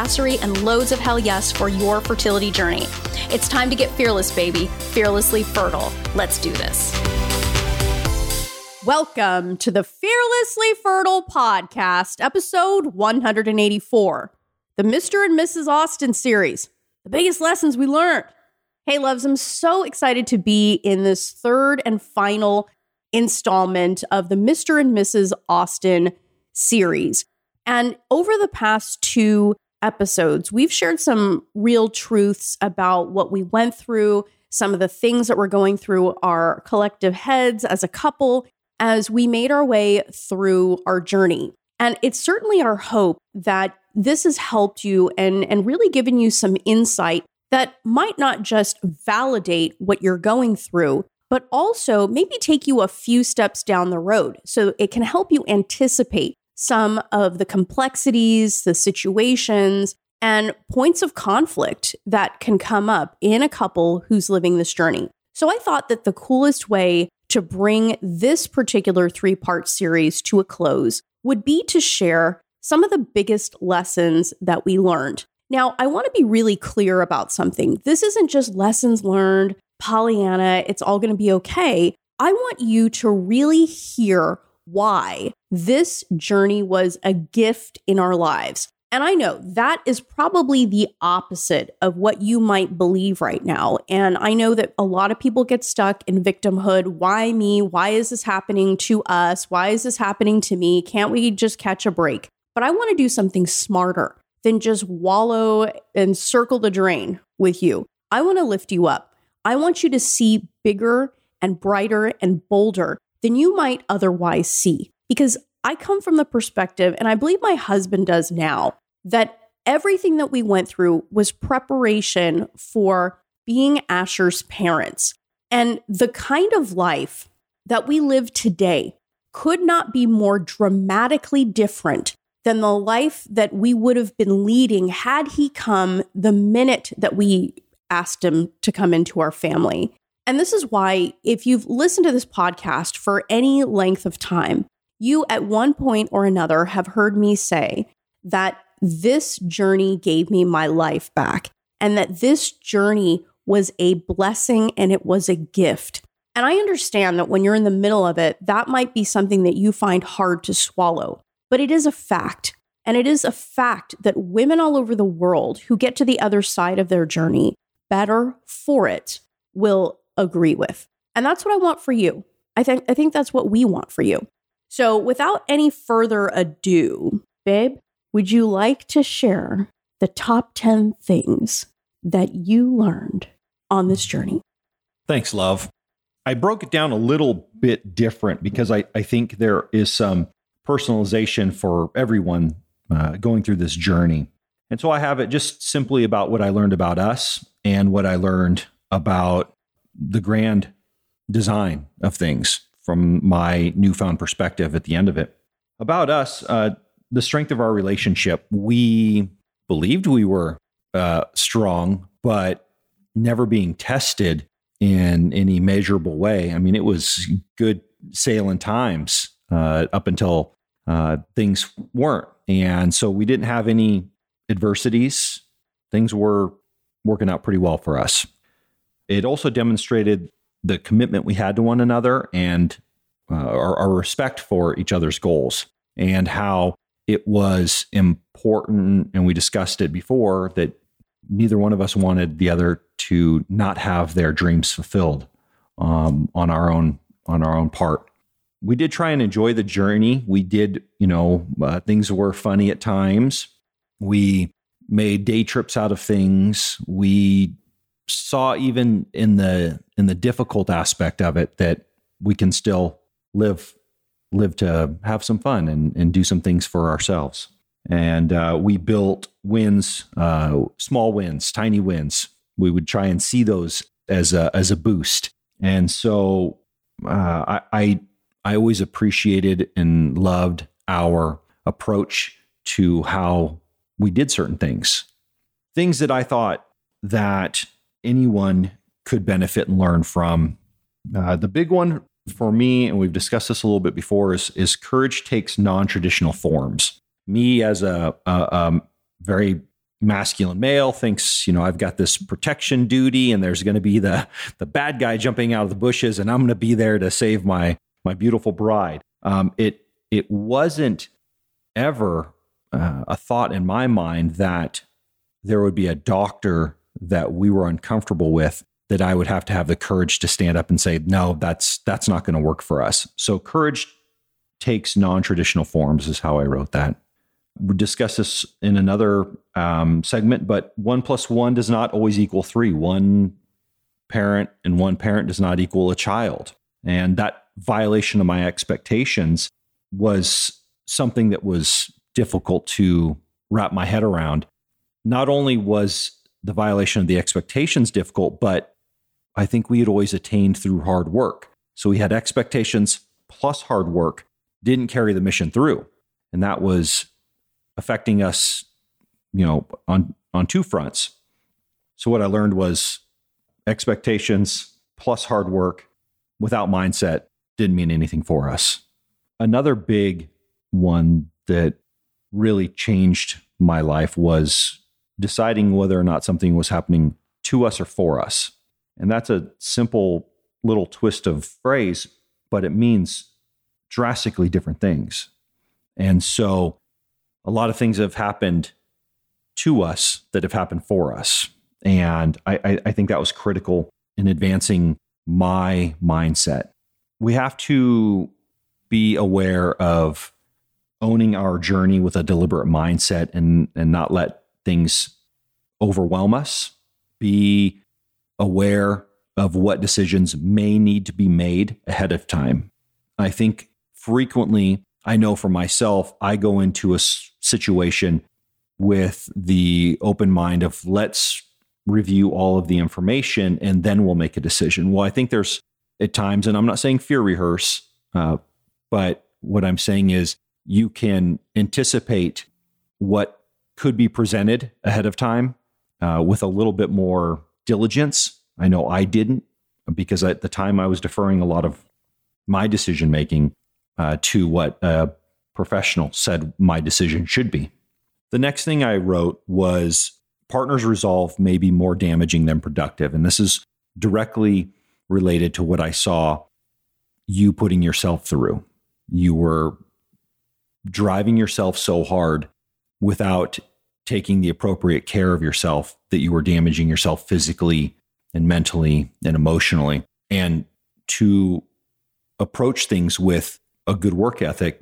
badassery, and loads of hell yes for your fertility journey. It's time to get fearless, baby, fearlessly fertile. Let's do this. Welcome to the Fearlessly Fertile Podcast, episode 184, the Mr. and Mrs. Austin series, the biggest lessons we learned. Hey, loves, I'm so excited to be in this third and final installment of the Mr. and Mrs. Austin series. And over the past two episodes, we've shared some real truths about what we went through, some of the things that were going through our collective heads as a couple as we made our way through our journey. And it's certainly our hope that this has helped you and, and really given you some insight that might not just validate what you're going through, but also maybe take you a few steps down the road. So it can help you anticipate some of the complexities, the situations, and points of conflict that can come up in a couple who's living this journey. So I thought that the coolest way to bring this particular three part series to a close would be to share some of the biggest lessons that we learned. Now, I want to be really clear about something. This isn't just lessons learned, Pollyanna, it's all going to be okay. I want you to really hear why this journey was a gift in our lives. And I know that is probably the opposite of what you might believe right now. And I know that a lot of people get stuck in victimhood. Why me? Why is this happening to us? Why is this happening to me? Can't we just catch a break? But I want to do something smarter than just wallow and circle the drain with you. I want to lift you up. I want you to see bigger and brighter and bolder than you might otherwise see. Because I come from the perspective, and I believe my husband does now, that everything that we went through was preparation for being Asher's parents. And the kind of life that we live today could not be more dramatically different than the life that we would have been leading had he come the minute that we asked him to come into our family. And this is why, if you've listened to this podcast for any length of time, you at one point or another have heard me say that this journey gave me my life back and that this journey was a blessing and it was a gift. And I understand that when you're in the middle of it, that might be something that you find hard to swallow, but it is a fact. And it is a fact that women all over the world who get to the other side of their journey better for it will agree with. And that's what I want for you. I think I think that's what we want for you. So, without any further ado, babe, would you like to share the top 10 things that you learned on this journey? Thanks, love. I broke it down a little bit different because I, I think there is some personalization for everyone uh, going through this journey. And so I have it just simply about what I learned about us and what I learned about the grand design of things from my newfound perspective at the end of it. About us, uh, the strength of our relationship, we believed we were uh, strong, but never being tested in any measurable way. I mean, it was good sailing times uh, up until uh, things weren't. And so we didn't have any adversities. Things were working out pretty well for us. It also demonstrated the commitment we had to one another and uh, our, our respect for each other's goals and how it was important, and we discussed it before, that neither one of us wanted the other to not have their dreams fulfilled um, on our own on our own part. We did try and enjoy the journey. We did, you know, uh, things were funny at times. We made day trips out of things. We saw even in the in the difficult aspect of it that we can still live live to have some fun and, and do some things for ourselves. And uh, we built wins, uh, small wins, tiny wins. We would try and see those as a, as a boost. And so uh, I, I, I always appreciated and loved our approach to how we did certain things. Things that I thought that anyone could benefit and learn from. Uh, the big one for me, and we've discussed this a little bit before, is, is courage takes non traditional forms. Me, as a, a very masculine male thinks you know i've got this protection duty and there's going to be the the bad guy jumping out of the bushes and i'm going to be there to save my my beautiful bride um, it it wasn't ever uh, a thought in my mind that there would be a doctor that we were uncomfortable with that I would have to have the courage to stand up and say, no, that's that's not going to work for us. So courage takes non-traditional forms is how I wrote that. We discuss this in another um, segment, but one plus one does not always equal three. One parent and one parent does not equal a child. And that violation of my expectations was something that was difficult to wrap my head around. Not only was the violation of the expectations difficult, but I think we had always attained through hard work. So we had expectations plus hard work, didn't carry the mission through. And that was affecting us, you know, on, on two fronts. So what I learned was expectations plus hard work without mindset didn't mean anything for us. Another big one that really changed my life was deciding whether or not something was happening to us or for us. And that's a simple little twist of phrase, but it means drastically different things. And so a lot of things have happened to us that have happened for us. And I, I, think that was critical in advancing my mindset. We have to be aware of owning our journey with a deliberate mindset and, and not let things overwhelm us. Be aware of what decisions may need to be made ahead of time. I think frequently, I know for myself, I go into a situation with the open mind of let's review all of the information and then we'll make a decision. Well, I think there's at times, and I'm not saying fear rehearse, uh, but what I'm saying is you can anticipate what could be presented ahead of time uh, with a little bit more diligence. I know I didn't because at the time I was deferring a lot of my decision making uh, to what a professional said my decision should be. The next thing I wrote was partners resolve may be more damaging than productive. And this is directly related to what I saw you putting yourself through. You were driving yourself so hard without taking the appropriate care of yourself that you were damaging yourself physically and mentally and emotionally. And to approach things with a good work ethic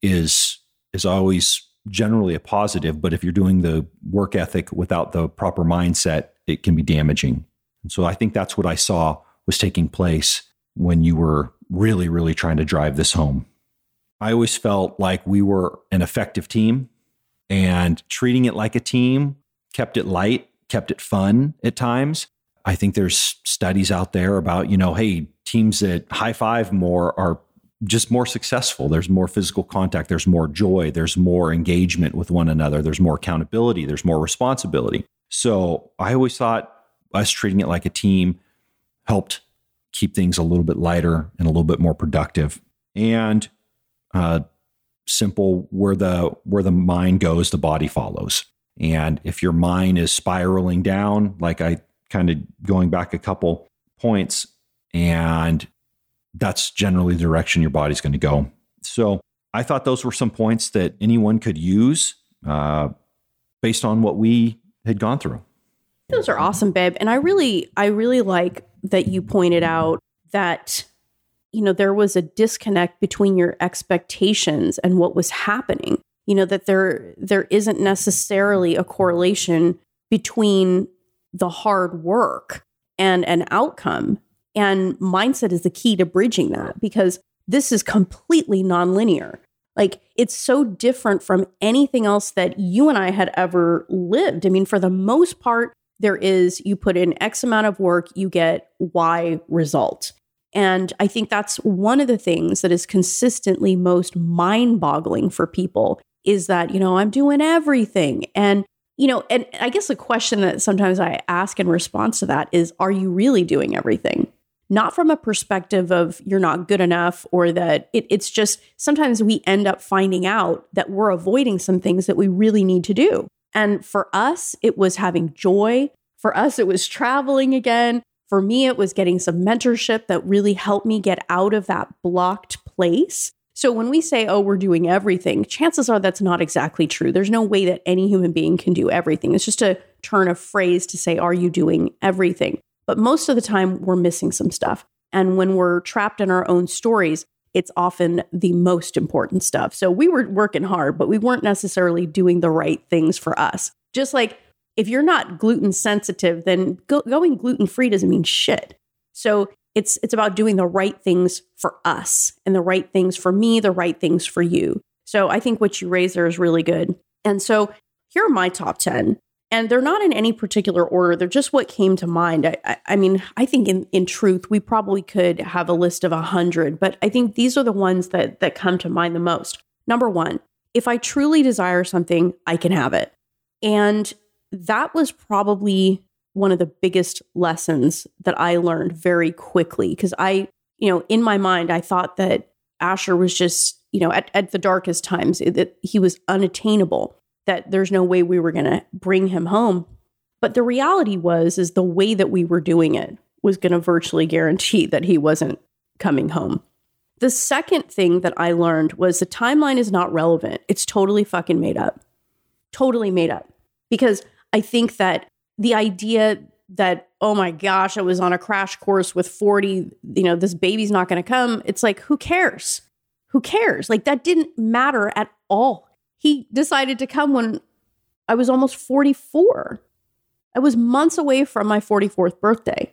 is is always generally a positive, but if you're doing the work ethic without the proper mindset, it can be damaging. And so I think that's what I saw was taking place when you were really, really trying to drive this home. I always felt like we were an effective team and treating it like a team kept it light, kept it fun at times. I think there's studies out there about, you know, hey, teams that high five more are just more successful. There's more physical contact, there's more joy, there's more engagement with one another, there's more accountability, there's more responsibility. So I always thought us treating it like a team helped keep things a little bit lighter and a little bit more productive. And uh, simple where the where the mind goes, the body follows. And if your mind is spiraling down, like I kind of going back a couple points, and that's generally the direction your body's going to go. So I thought those were some points that anyone could use uh, based on what we had gone through. Those are awesome, babe. And I really, I really like that you pointed out that you know there was a disconnect between your expectations and what was happening you know that there there isn't necessarily a correlation between the hard work and an outcome and mindset is the key to bridging that because this is completely nonlinear. Like it's so different from anything else that you and I had ever lived. I mean, for the most part, there is you put in X amount of work, you get Y result. And I think that's one of the things that is consistently most mind boggling for people is that, you know, I'm doing everything. And, you know, and I guess the question that sometimes I ask in response to that is, are you really doing everything? Not from a perspective of you're not good enough or that it, it's just sometimes we end up finding out that we're avoiding some things that we really need to do. And for us, it was having joy. For us, it was traveling again. For me, it was getting some mentorship that really helped me get out of that blocked place. So when we say, oh, we're doing everything, chances are that's not exactly true. There's no way that any human being can do everything. It's just a turn of phrase to say, are you doing everything? But most of the time, we're missing some stuff. And when we're trapped in our own stories, it's often the most important stuff. So we were working hard, but we weren't necessarily doing the right things for us. Just like if you're not gluten sensitive, then go, going gluten free doesn't mean shit. So it's it's about doing the right things for us and the right things for me, the right things for you. So I think what you raised there is really good. And so here are my top 10. And they're not in any particular order. They're just what came to mind. I, I, I mean, I think in, in truth, we probably could have a list of a hundred, but I think these are the ones that that come to mind the most. Number one, if I truly desire something, I can have it. And that was probably one of the biggest lessons that I learned very quickly because I, you know, in my mind, I thought that Asher was just, you know, at, at the darkest times, that he was unattainable, that there's no way we were going to bring him home. But the reality was, is the way that we were doing it was going to virtually guarantee that he wasn't coming home. The second thing that I learned was the timeline is not relevant. It's totally fucking made up. Totally made up. Because I think that the idea that oh my gosh, I was on a crash course with 40, you know, this baby's not going to come. It's like who cares? Who cares? Like that didn't matter at all. He decided to come when I was almost 44. I was months away from my 44th birthday.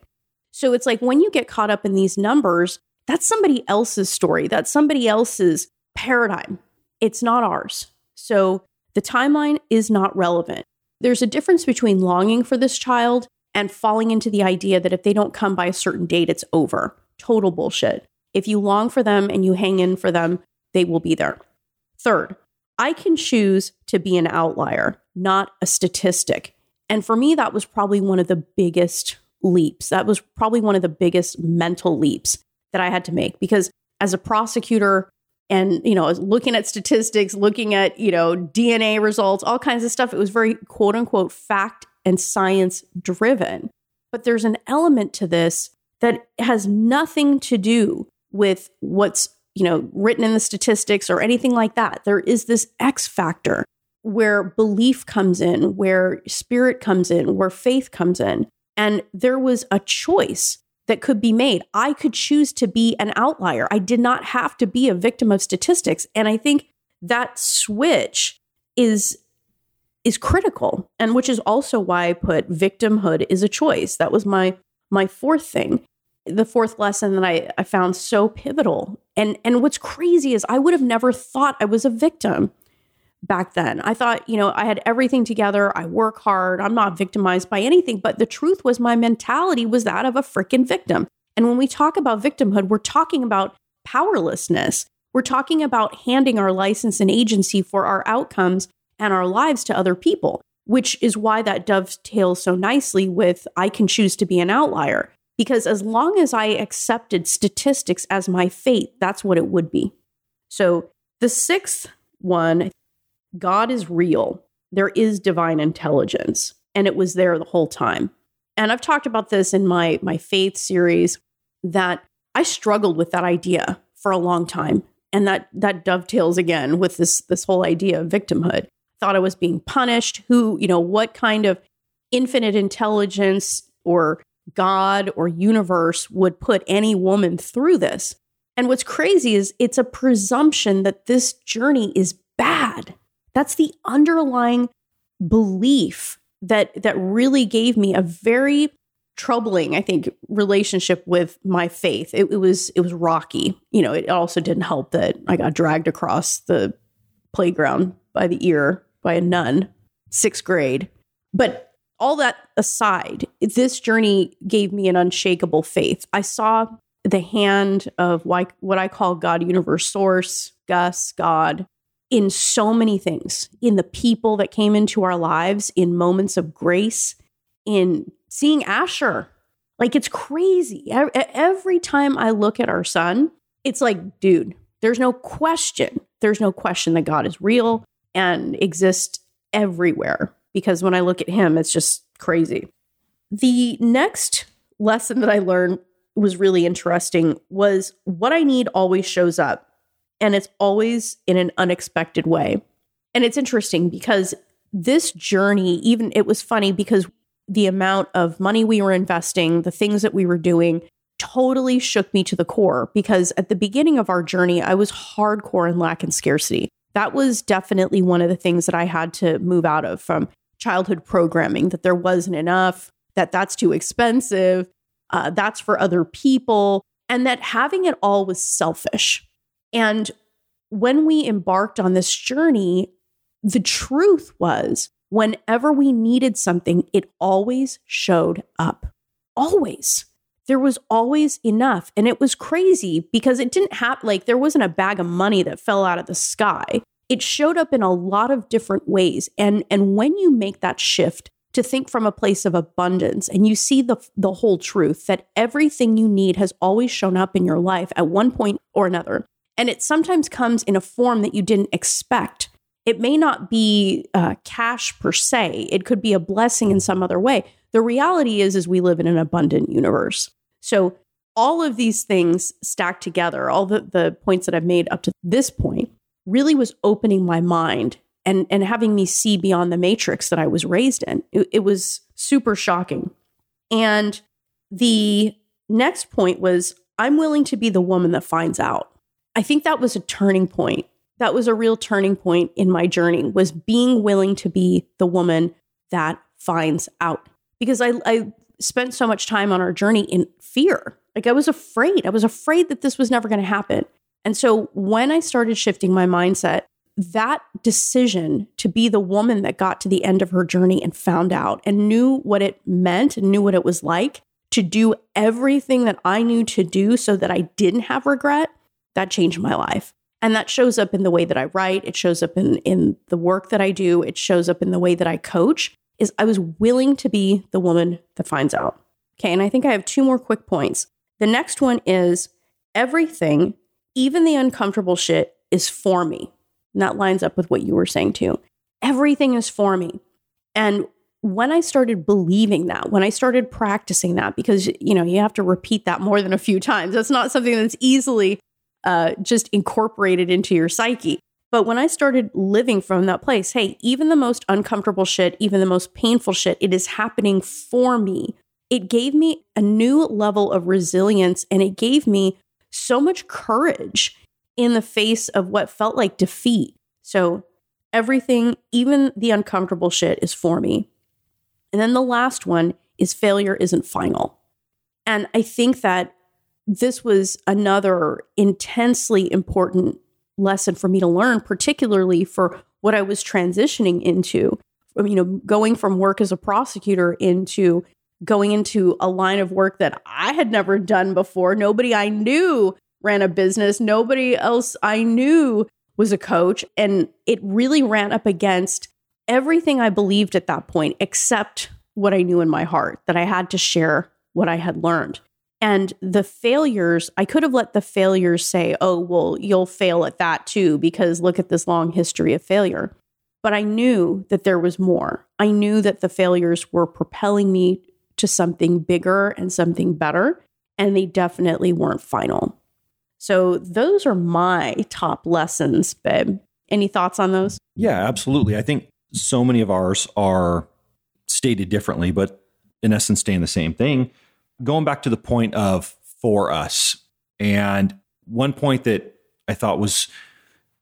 So it's like when you get caught up in these numbers, that's somebody else's story. That's somebody else's paradigm. It's not ours. So the timeline is not relevant. There's a difference between longing for this child and falling into the idea that if they don't come by a certain date, it's over. Total bullshit. If you long for them and you hang in for them, they will be there. Third, I can choose to be an outlier, not a statistic. And for me, that was probably one of the biggest leaps. That was probably one of the biggest mental leaps that I had to make because as a prosecutor, and you know looking at statistics looking at you know dna results all kinds of stuff it was very quote unquote fact and science driven. But there's an element to this that has nothing to do with what's you know written in the statistics or anything like that. There is this x factor where belief comes in where spirit comes in where faith comes in. And there was a choice that could be made. I could choose to be an outlier. I did not have to be a victim of statistics. And I think that switch is is critical and which is also why I put victimhood is a choice. That was my my fourth thing. The fourth lesson that I, I found so pivotal. And and what's crazy is I would have never thought I was a victim back then. I thought, you know, I had everything together. I work hard. I'm not victimized by anything. But the truth was, my mentality was that of a freaking victim. And when we talk about victimhood, we're talking about powerlessness. We're talking about handing our license and agency for our outcomes and our lives to other people, which is why that dovetails so nicely with I can choose to be an outlier. Because as long as I accepted statistics as my fate, that's what it would be. So the sixth one, God is real. There is divine intelligence, and it was there the whole time. And I've talked about this in my my faith series that I struggled with that idea for a long time. And that that dovetails again with this this whole idea of victimhood. Thought I was being punished. Who, you know, what kind of infinite intelligence or God or universe would put any woman through this? And what's crazy is it's a presumption that this journey is bad. That's the underlying belief that that really gave me a very troubling, I think, relationship with my faith. It, it, was it was rocky. You know, it also didn't help that I got dragged across the playground by the ear by a nun, sixth grade. But all that aside, this journey gave me an unshakable faith. I saw the hand of what I call God, universe, source, Gus, God, in so many things, in the people that came into our lives, in moments of grace, in seeing Asher. Like it's crazy. Every time I look at our son, it's like, dude, there's no question. There's no question that God is real and exists everywhere. Because when I look at him, it's just crazy. The next lesson that I learned was really interesting was what I need always shows up and it's always in an unexpected way. And it's interesting because this journey, even it was funny because the amount of money we were investing, the things that we were doing, totally shook me to the core because at the beginning of our journey, I was hardcore in lack and scarcity. That was definitely one of the things that I had to move out of from childhood programming that there wasn't enough, that that's too expensive, uh, that's for other people, and that having it all was selfish. And when we embarked on this journey, the truth was whenever we needed something, it always showed up. Always. There was always enough. And it was crazy because it didn't have, like, there wasn't a bag of money that fell out of the sky. It showed up in a lot of different ways. And, and when you make that shift to think from a place of abundance and you see the, the whole truth that everything you need has always shown up in your life at one point or another, and it sometimes comes in a form that you didn't expect. It may not be uh, cash per se, it could be a blessing in some other way. The reality is, is we live in an abundant universe. So all of these things stacked together, all the, the points that I've made up to this point, really was opening my mind and, and having me see beyond the matrix that I was raised in. It, it was super shocking. And the next point was I'm willing to be the woman that finds out. I think that was a turning point. That was a real turning point in my journey was being willing to be the woman that finds out. Because I, I spent so much time on our journey in fear. Like I was afraid. I was afraid that this was never going to happen. And so when I started shifting my mindset, that decision to be the woman that got to the end of her journey and found out and knew what it meant and knew what it was like to do everything that I knew to do so that I didn't have regret that changed my life. And that shows up in the way that I write, it shows up in in the work that I do, it shows up in the way that I coach is I was willing to be the woman that finds out. Okay, and I think I have two more quick points. The next one is everything, even the uncomfortable shit is for me. And that lines up with what you were saying too. Everything is for me. And when I started believing that, when I started practicing that, because you know, you have to repeat that more than a few times. That's not something that's easily uh, just incorporated into your psyche. But when I started living from that place, hey, even the most uncomfortable shit, even the most painful shit, it is happening for me. It gave me a new level of resilience and it gave me so much courage in the face of what felt like defeat. So everything, even the uncomfortable shit, is for me. And then the last one is failure isn't final. And I think that this was another intensely important lesson for me to learn, particularly for what I was transitioning into. You know, going from work as a prosecutor into going into a line of work that I had never done before. Nobody I knew ran a business, nobody else I knew was a coach. And it really ran up against everything I believed at that point, except what I knew in my heart that I had to share what I had learned. And the failures, I could have let the failures say, oh, well, you'll fail at that too, because look at this long history of failure. But I knew that there was more. I knew that the failures were propelling me to something bigger and something better. And they definitely weren't final. So those are my top lessons, babe. Any thoughts on those? Yeah, absolutely. I think so many of ours are stated differently, but in essence, saying the same thing going back to the point of for us, and one point that I thought was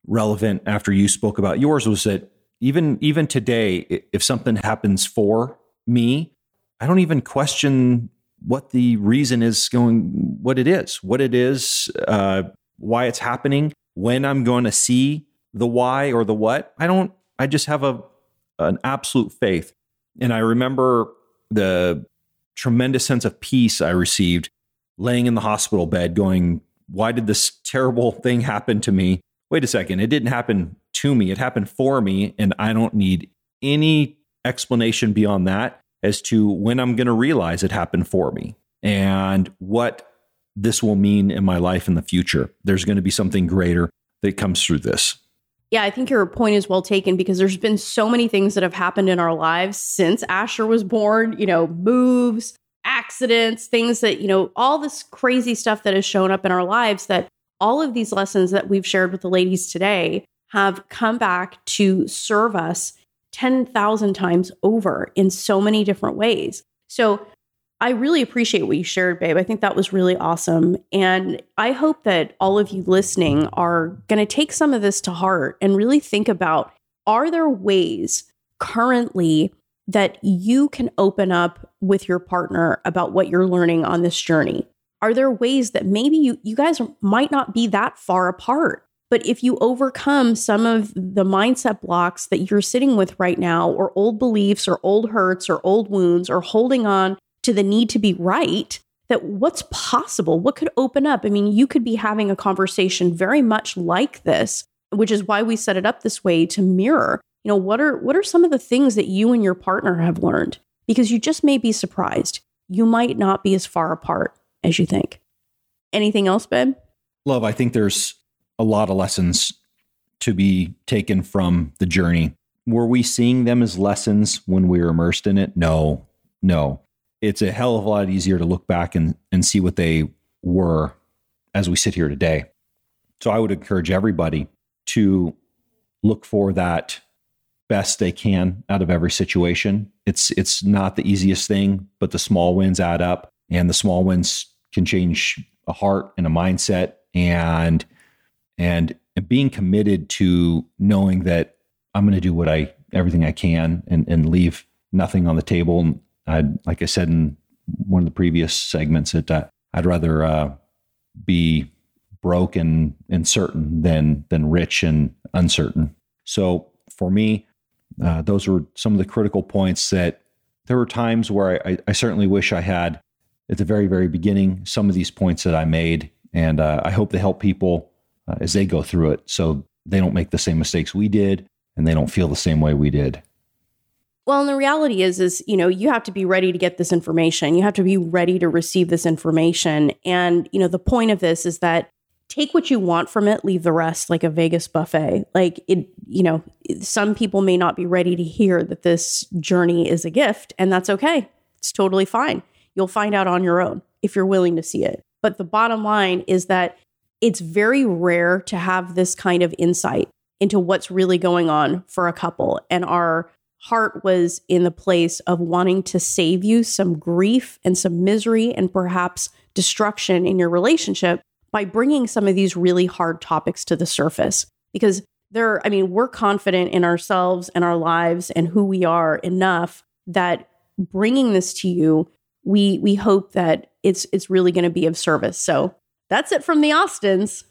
relevant after you spoke about yours was that even even today, if something happens for me, I don't even question what the reason is going, what it is, what it is, uh, why it's happening, when I'm going to see the why or the what. I don't, I just have a, an absolute faith. And I remember the tremendous sense of peace I received laying in the hospital bed going, why did this terrible thing happen to me? Wait a second, it didn't happen to me, it happened for me. And I don't need any explanation beyond that as to when I'm going to realize it happened for me and what this will mean in my life in the future. There's going to be something greater that comes through this. Yeah, I think your point is well taken because there's been so many things that have happened in our lives since Asher was born, you know, moves, accidents, things that, you know, all this crazy stuff that has shown up in our lives that all of these lessons that we've shared with the ladies today have come back to serve us 10,000 times over in so many different ways. So I really appreciate what you shared, babe. I think that was really awesome. And I hope that all of you listening are going to take some of this to heart and really think about are there ways currently that you can open up with your partner about what you're learning on this journey? Are there ways that maybe you, you guys might not be that far apart? But if you overcome some of the mindset blocks that you're sitting with right now, or old beliefs, or old hurts, or old wounds, or holding on to the need to be right, that what's possible? What could open up? I mean, you could be having a conversation very much like this, which is why we set it up this way to mirror. You know, what are what are some of the things that you and your partner have learned? Because you just may be surprised. You might not be as far apart as you think. Anything else, Ben? Love, I think there's a lot of lessons to be taken from the journey. Were we seeing them as lessons when we were immersed in it? No, no. It's a hell of a lot easier to look back and, and see what they were as we sit here today. So I would encourage everybody to look for that best they can out of every situation. It's it's not the easiest thing, but the small wins add up and the small wins can change a heart and a mindset and and and being committed to knowing that I'm going to do what I everything I can and and leave nothing on the table. And I, like I said in one of the previous segments, that I'd rather uh, be broke and, and certain than than rich and uncertain. So for me, uh, those were some of the critical points that there were times where I, I, certainly wish I had at the very very beginning some of these points that I made, and uh, I hope they help people uh, as they go through it so they don't make the same mistakes we did and they don't feel the same way we did. Well, and the reality is is, you know, you have to be ready to get this information. You have to be ready to receive this information. And, you know, the point of this is that take what you want from it, leave the rest like a Vegas buffet. Like it, you know, some people may not be ready to hear that this journey is a gift, and that's okay. It's totally fine. You'll find out on your own if you're willing to see it. But the bottom line is that it's very rare to have this kind of insight into what's really going on for a couple. And our heart was in the place of wanting to save you some grief and some misery and perhaps destruction in your relationship by bringing some of these really hard topics to the surface. Because there, I mean, we're confident in ourselves and our lives and who we are enough that bringing this to you, we we hope that it's it's really going to be of service. So that's it from the Austins.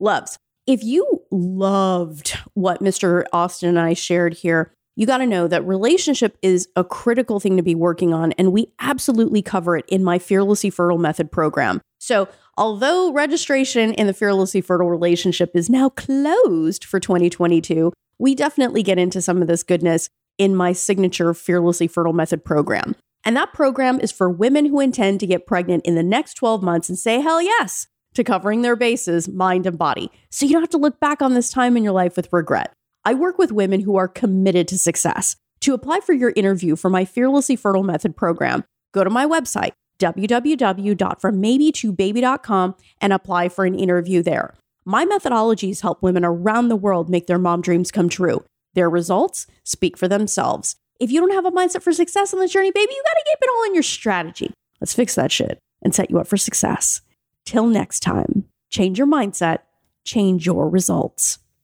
Loves. If you loved what Mr. Austin and I shared here, you got to know that relationship is a critical thing to be working on, and we absolutely cover it in my Fearlessly Fertile Method program. So, although registration in the Fearlessly Fertile relationship is now closed for 2022, we definitely get into some of this goodness in my signature Fearlessly Fertile Method program. And that program is for women who intend to get pregnant in the next 12 months and say hell yes to covering their bases, mind and body. So you don't have to look back on this time in your life with regret. I work with women who are committed to success. To apply for your interview for my Fearlessly Fertile Method program, go to my website, www.frommaybe2baby.com, and apply for an interview there. My methodologies help women around the world make their mom dreams come true. Their results speak for themselves. If you don't have a mindset for success on this journey, baby, you got to keep it all in your strategy. Let's fix that shit and set you up for success. Till next time, change your mindset, change your results.